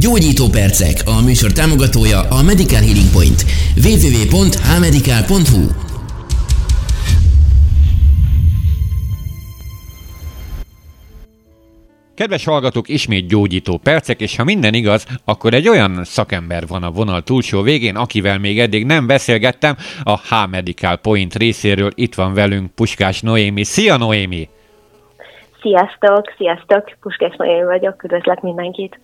Gyógyító percek, a műsor támogatója a Medical Healing Point. www.hmedical.hu Kedves hallgatók, ismét gyógyító percek, és ha minden igaz, akkor egy olyan szakember van a vonal túlsó végén, akivel még eddig nem beszélgettem, a H Medical Point részéről itt van velünk Puskás Noémi. Szia Noémi! Sziasztok, sziasztok, Puskás Noémi vagyok, üdvözlök mindenkit!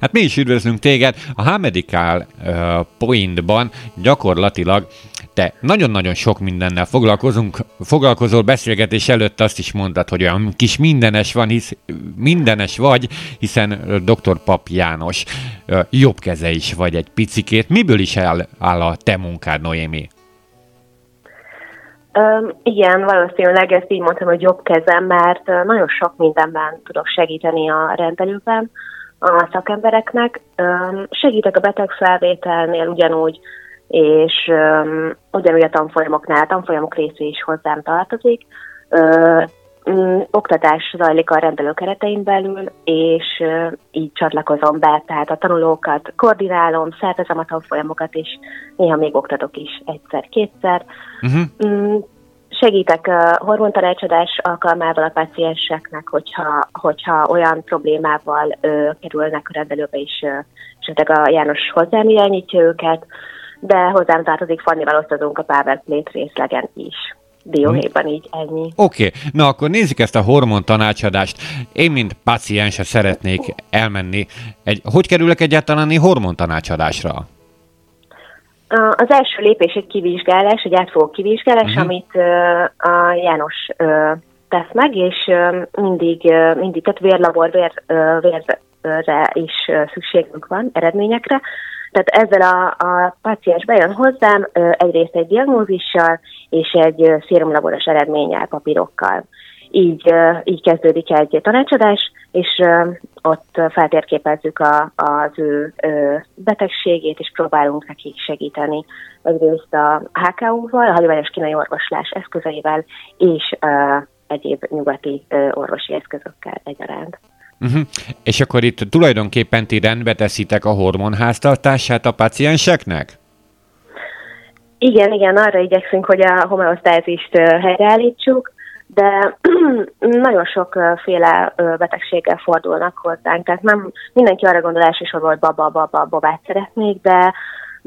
Hát mi is üdvözlünk téged. A H-Medical uh, Pointban gyakorlatilag te nagyon-nagyon sok mindennel foglalkozunk, foglalkozol beszélgetés előtt azt is mondtad, hogy olyan kis mindenes van, hisz, mindenes vagy, hiszen dr. Pap János uh, jobb keze is vagy egy picikét. Miből is áll, áll a te munkád, Noémi? Um, igen, valószínűleg ezt így mondtam, hogy jobb kezem, mert nagyon sok mindenben tudok segíteni a rendelőben a szakembereknek. Segítek a betegfelvételnél ugyanúgy, és ugyanúgy a tanfolyamoknál, tanfolyamok része is hozzám tartozik. Oktatás zajlik a rendelő keretein belül, és így csatlakozom be, tehát a tanulókat koordinálom, szervezem a tanfolyamokat, és néha még oktatok is egyszer-kétszer. Uh-huh segítek hormontanácsadás alkalmával a pacienseknek, hogyha, hogyha olyan problémával ö, kerülnek a rendelőbe is, ö, esetleg a János hozzám irányítja őket, de hozzám tartozik Fannival osztozunk a Power Plate részlegen is dióhéjban így ennyi. Oké, okay. na akkor nézzük ezt a hormon tanácsadást. Én, mint paciense szeretnék elmenni. Egy, hogy kerülök egyáltalán hormon tanácsadásra? Az első lépés egy kivizsgálás, egy átfogó kivizsgálás, uh-huh. amit a János tesz meg, és mindig, mindig tehát vérlabor, vér, vérre is szükségünk van, eredményekre. Tehát ezzel a, a paciens bejön hozzám egyrészt egy diagnózissal és egy szérumlaboros eredménnyel, papírokkal. Így, így kezdődik egy tanácsadás, és ott feltérképezzük a, az ő betegségét, és próbálunk nekik segíteni egyrészt a HKU-val, a hagyományos kínai orvoslás eszközeivel, és egyéb nyugati orvosi eszközökkel egyaránt. Uh-huh. És akkor itt tulajdonképpen ti rendbe teszitek a hormonháztartását a pacienseknek? Igen, igen, arra igyekszünk, hogy a homeosztázist helyreállítsuk, de nagyon sokféle betegséggel fordulnak hozzánk, tehát nem mindenki arra gondol elsősorban, hogy baba, baba, babát szeretnék, de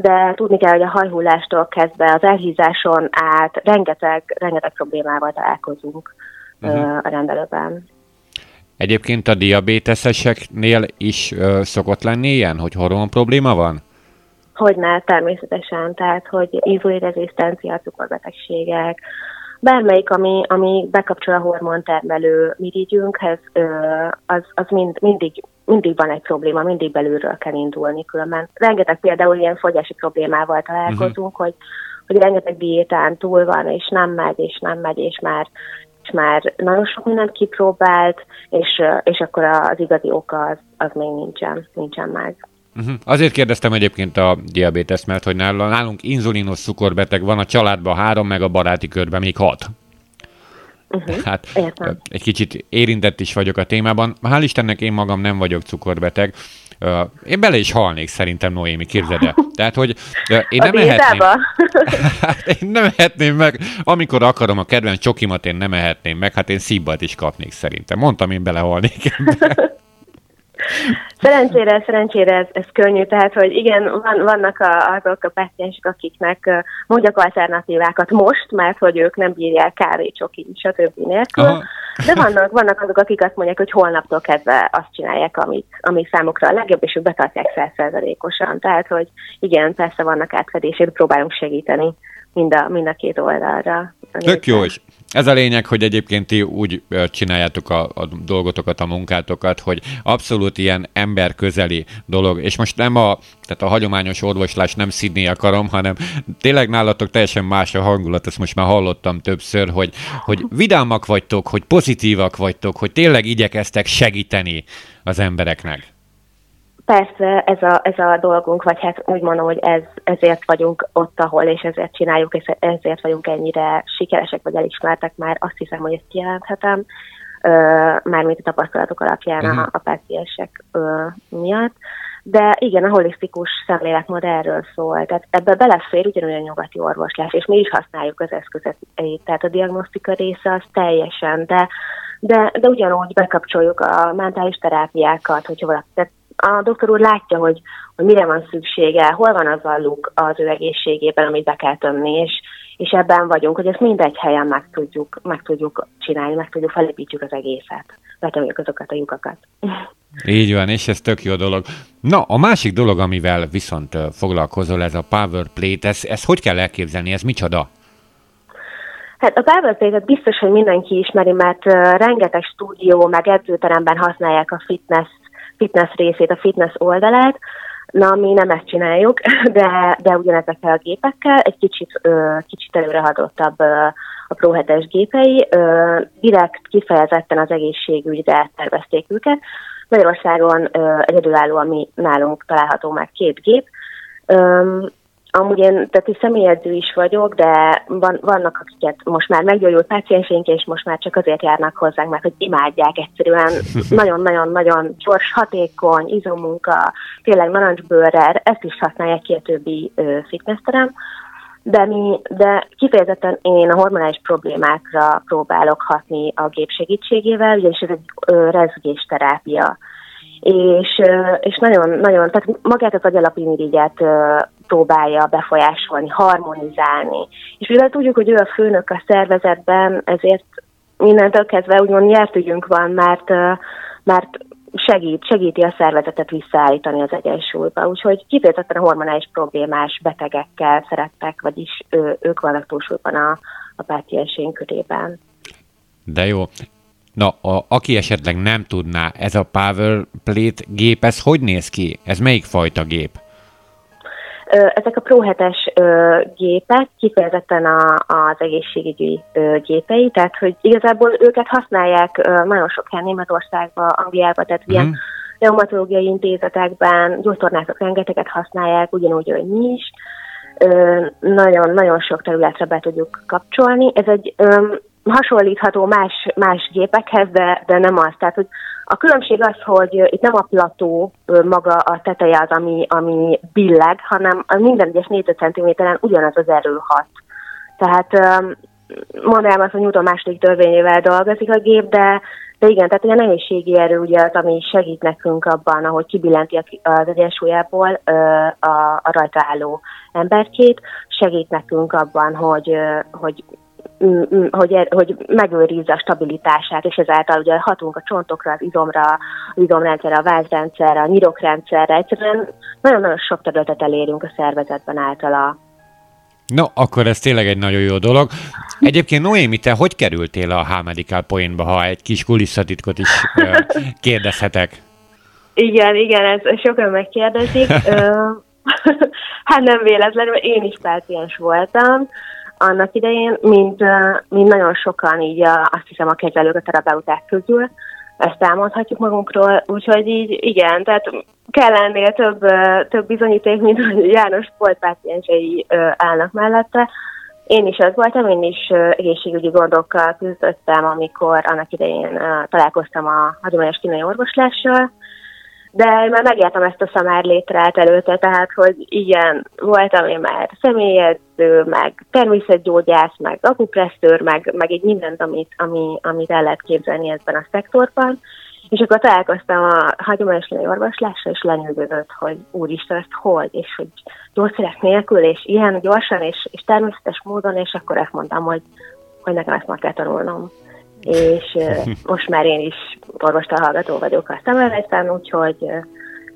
de tudni kell, hogy a hajhullástól kezdve az elhízáson át rengeteg, rengeteg problémával találkozunk uh-huh. a rendelőben. Egyébként a diabéteseseknél is ö, szokott lenni ilyen, hogy hormon probléma van? Hogyne, természetesen, tehát hogy inzulinrezisztencia, cukorbetegségek, bármelyik, ami, ami bekapcsol a hormontermelő mirigyünkhez, az, az mind, mindig, mindig van egy probléma, mindig belülről kell indulni különben. Rengeteg például ilyen fogyási problémával találkozunk, uh-huh. hogy, hogy rengeteg diétán túl van, és nem megy, és nem megy, és már és már nagyon sok mindent kipróbált, és, és akkor az igazi oka az, az még nincsen, nincsen meg. Uh-huh. Azért kérdeztem egyébként a diabétesz, mert hogy nálunk inzulinos cukorbeteg van a családban három, meg a baráti körben még hat. Uh-huh. Hát Értem. egy kicsit érintett is vagyok a témában. Hál' Istennek én magam nem vagyok cukorbeteg. Én bele is halnék szerintem, Noémi, képzeld el. Tehát, hogy én nem ehetném. hát én nem ehetném meg, amikor akarom a kedvenc csokimat, én nem ehetném meg, hát én szíbbalt is kapnék szerintem. Mondtam, én belehalnék ebbe. Szerencsére, szerencsére ez, ez könnyű, tehát hogy igen, van, vannak a, azok a páciensek, akiknek mondjak alternatívákat most, mert hogy ők nem bírják kávé, csoki, stb. nélkül, Aha. de vannak, vannak azok, akik azt mondják, hogy holnaptól kezdve azt csinálják, amit, ami számukra a legjobb, és ők betartják százszerzalékosan. Tehát, hogy igen, persze vannak átfedések, próbálunk segíteni mind a, mind a két oldalra. Tök jó, és ez a lényeg, hogy egyébként ti úgy csináljátok a, a dolgotokat, a munkátokat, hogy abszolút ilyen emberközeli dolog, és most nem a, tehát a hagyományos orvoslás nem szidni akarom, hanem tényleg nálatok teljesen más a hangulat, ezt most már hallottam többször, hogy, hogy vidámak vagytok, hogy pozitívak vagytok, hogy tényleg igyekeztek segíteni az embereknek. Persze ez a, ez a dolgunk, vagy hát úgy mondom, hogy ez, ezért vagyunk ott, ahol, és ezért csináljuk, és ezért vagyunk ennyire sikeresek, vagy elismertek már, azt hiszem, hogy ezt kijelenthetem, mármint a tapasztalatok alapján uh-huh. a, a páciensek miatt. de igen, a holisztikus szemléletmód erről szól. Tehát ebbe belefér ugyanúgy a nyugati orvoslás, és mi is használjuk az eszközet, tehát a diagnosztika része az teljesen, de, de, de ugyanúgy bekapcsoljuk a mentális terápiákat, hogyha valaki, tehát a doktor úr látja, hogy, hogy mire van szüksége, hol van az a luk az ő egészségében, amit be kell tömni, és, és ebben vagyunk, hogy ezt mindegy helyen meg tudjuk, meg tudjuk csinálni, meg tudjuk, felépítjük az egészet, betömjük azokat a lyukakat. Így van, és ez tök jó dolog. Na, a másik dolog, amivel viszont foglalkozol, ez a Power Plate, ez, ez hogy kell elképzelni, ez micsoda? Hát a Power Plate-et biztos, hogy mindenki ismeri, mert uh, rengeteg stúdió, meg edzőteremben használják a fitness, fitness részét, a fitness oldalát, Na, mi nem ezt csináljuk, de, de ugyanezekkel a gépekkel, egy kicsit, ö, kicsit előrehadottabb ö, a Pro 7-es gépei, ö, direkt kifejezetten az egészségügyre tervezték őket. Magyarországon ö, egyedülálló, ami nálunk található már két gép. Amúgy én tehát egy személyedző is vagyok, de van, vannak, akiket most már meggyógyult pácienseink, és most már csak azért járnak hozzánk, mert hogy imádják egyszerűen. Nagyon-nagyon-nagyon gyors, hatékony, izommunka, tényleg narancsbőrrel, ezt is használják ki a többi fitnessterem. De, mi, de kifejezetten én a hormonális problémákra próbálok hatni a gép segítségével, ugyanis ez egy rezgés terápia és, és nagyon, nagyon, tehát magát az agyalapimirigyet próbálja befolyásolni, harmonizálni. És mivel tudjuk, hogy ő a főnök a szervezetben, ezért mindentől kezdve úgymond nyertügyünk van, mert, mert segít, segíti a szervezetet visszaállítani az egyensúlyba. Úgyhogy kifejezetten a hormonális problémás betegekkel szerettek, vagyis ő, ők vannak túlsúlyban a, a páciensénk körében. De jó. Na, a, aki esetleg nem tudná, ez a Power Plate gép, ez hogy néz ki? Ez melyik fajta gép? Ezek a Pro 7-es gépek kifejezetten a, az egészségügyi gépei, tehát hogy igazából őket használják nagyon sok helyen Németországban, Angliában, tehát ilyen mhm. reumatológiai intézetekben, gyógytornákok rengeteget használják, ugyanúgy, hogy mi is. Nagyon-nagyon sok területre be tudjuk kapcsolni. Ez egy hasonlítható más, más gépekhez, de, de nem az. Tehát, hogy a különbség az, hogy itt nem a plató maga a teteje az, ami, ami billeg, hanem minden egyes négyzetcentiméteren ugyanaz az erő hat. Tehát mondanám azt, hogy Newton második törvényével dolgozik a gép, de, de igen, tehát a nehézségi erő ugye az, ami segít nekünk abban, ahogy kibillenti az egyensúlyából a, a rajta álló emberkét, segít nekünk abban, hogy, hogy hogy, er, hogy megőrizze a stabilitását, és ezáltal ugye hatunk a csontokra, az izomra, az izomrendszerre, a vázrendszerre, a nyirokrendszerre. Egyszerűen nagyon-nagyon sok területet elérünk a szervezetben általa. No, akkor ez tényleg egy nagyon jó dolog. Egyébként Noémi, te hogy kerültél a H-Medical Pointba, ha egy kis kulisszatitkot is kérdezhetek? Igen, igen, ez sokan megkérdezik. hát nem véletlenül, én is páciens voltam annak idején, mint, mint nagyon sokan így a, azt hiszem a kezelők, a terapeuták közül, ezt elmondhatjuk magunkról, úgyhogy így igen, tehát kell ennél több, több bizonyíték, mint hogy János sportpáciensei állnak mellette. Én is az voltam, én is egészségügyi gondokkal küzdöttem, amikor annak idején találkoztam a hagyományos kínai orvoslással, de már megértem ezt a szamár létrát előtte, tehát, hogy igen, voltam én már személyedző, meg természetgyógyász, meg akupresszőr, meg, meg egy mindent, amit, ami, amit el lehet képzelni ebben a szektorban. És akkor találkoztam a hagyományos orvoslással, és lenyűgözött, hogy úristen, ezt hogy, és hogy gyógyszerek nélkül, és ilyen gyorsan, és, és természetes módon, és akkor ezt mondtam, hogy, hogy nekem ezt meg kell tanulnom és most már én is orvostalhallgató vagyok a Szemelveszten, úgyhogy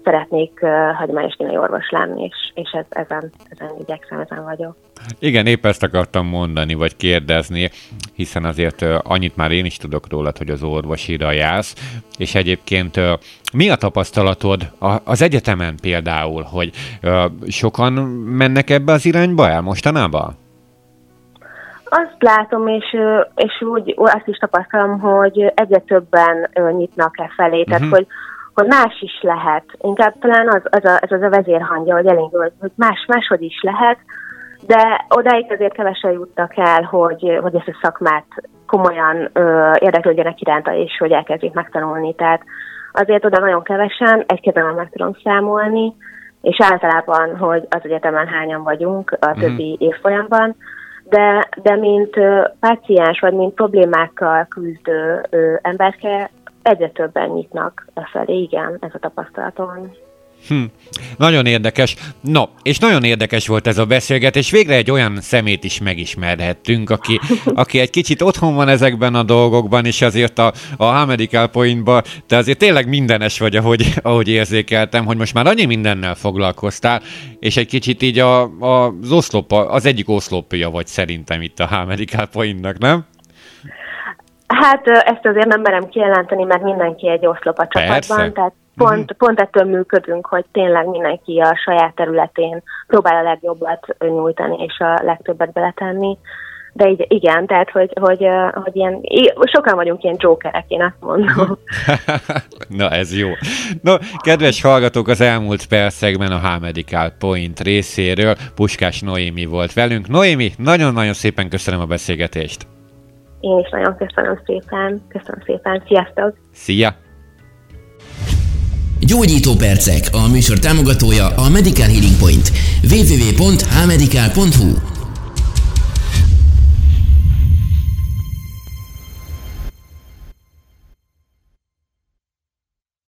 szeretnék hagyományos kínai orvos lenni, és, és ez, ezen, ezen igyekszem, ezen vagyok. Igen, épp ezt akartam mondani, vagy kérdezni, hiszen azért annyit már én is tudok rólad, hogy az orvosira jársz, és egyébként mi a tapasztalatod az egyetemen például, hogy sokan mennek ebbe az irányba el mostanában? Azt látom, és, és úgy azt is tapasztalom, hogy egyre többen nyitnak e felé, uh-huh. tehát hogy, hogy más is lehet. Inkább talán az, az a, ez az a vezérhangja, hogy elindul, hogy más, máshogy is lehet, de odáig azért kevesen juttak el, hogy, hogy ezt a szakmát komolyan ö, érdeklődjenek iránta, és hogy elkezdjék megtanulni. Tehát azért oda nagyon kevesen, egy kezemben meg tudom számolni, és általában, hogy az egyetemen hányan vagyunk a mhm. többi mm. évfolyamban, de, de mint páciens, vagy mint problémákkal küzdő emberke, egyre többen nyitnak e felé, igen, ez a tapasztalatom. Hm. Nagyon érdekes. No, és nagyon érdekes volt ez a beszélgetés. Végre egy olyan szemét is megismerhettünk, aki, aki egy kicsit otthon van ezekben a dolgokban, és azért a, a Medical Pointban, te azért tényleg mindenes vagy, ahogy, ahogy érzékeltem, hogy most már annyi mindennel foglalkoztál, és egy kicsit így a, a, az oszlop, az egyik oszlopja vagy szerintem itt a Medical Pointnak, nem? Hát ezt azért nem merem kijelenteni, mert mindenki egy oszlop a csapatban, Persze. tehát Pont, uh-huh. pont ettől működünk, hogy tényleg mindenki a saját területén próbál a legjobbat nyújtani és a legtöbbet beletenni. De így, igen, tehát, hogy, hogy, hogy ilyen, sokan vagyunk ilyen jokerek, én azt mondom. Na, ez jó. No, kedves hallgatók, az elmúlt percekben a H-Medical Point részéről Puskás Noémi volt velünk. Noémi, nagyon-nagyon szépen köszönöm a beszélgetést. Én is nagyon köszönöm szépen. Köszönöm szépen. Sziasztok! Szia! Gyógyító percek, a műsor támogatója a Medical Healing Point. www.hmedical.hu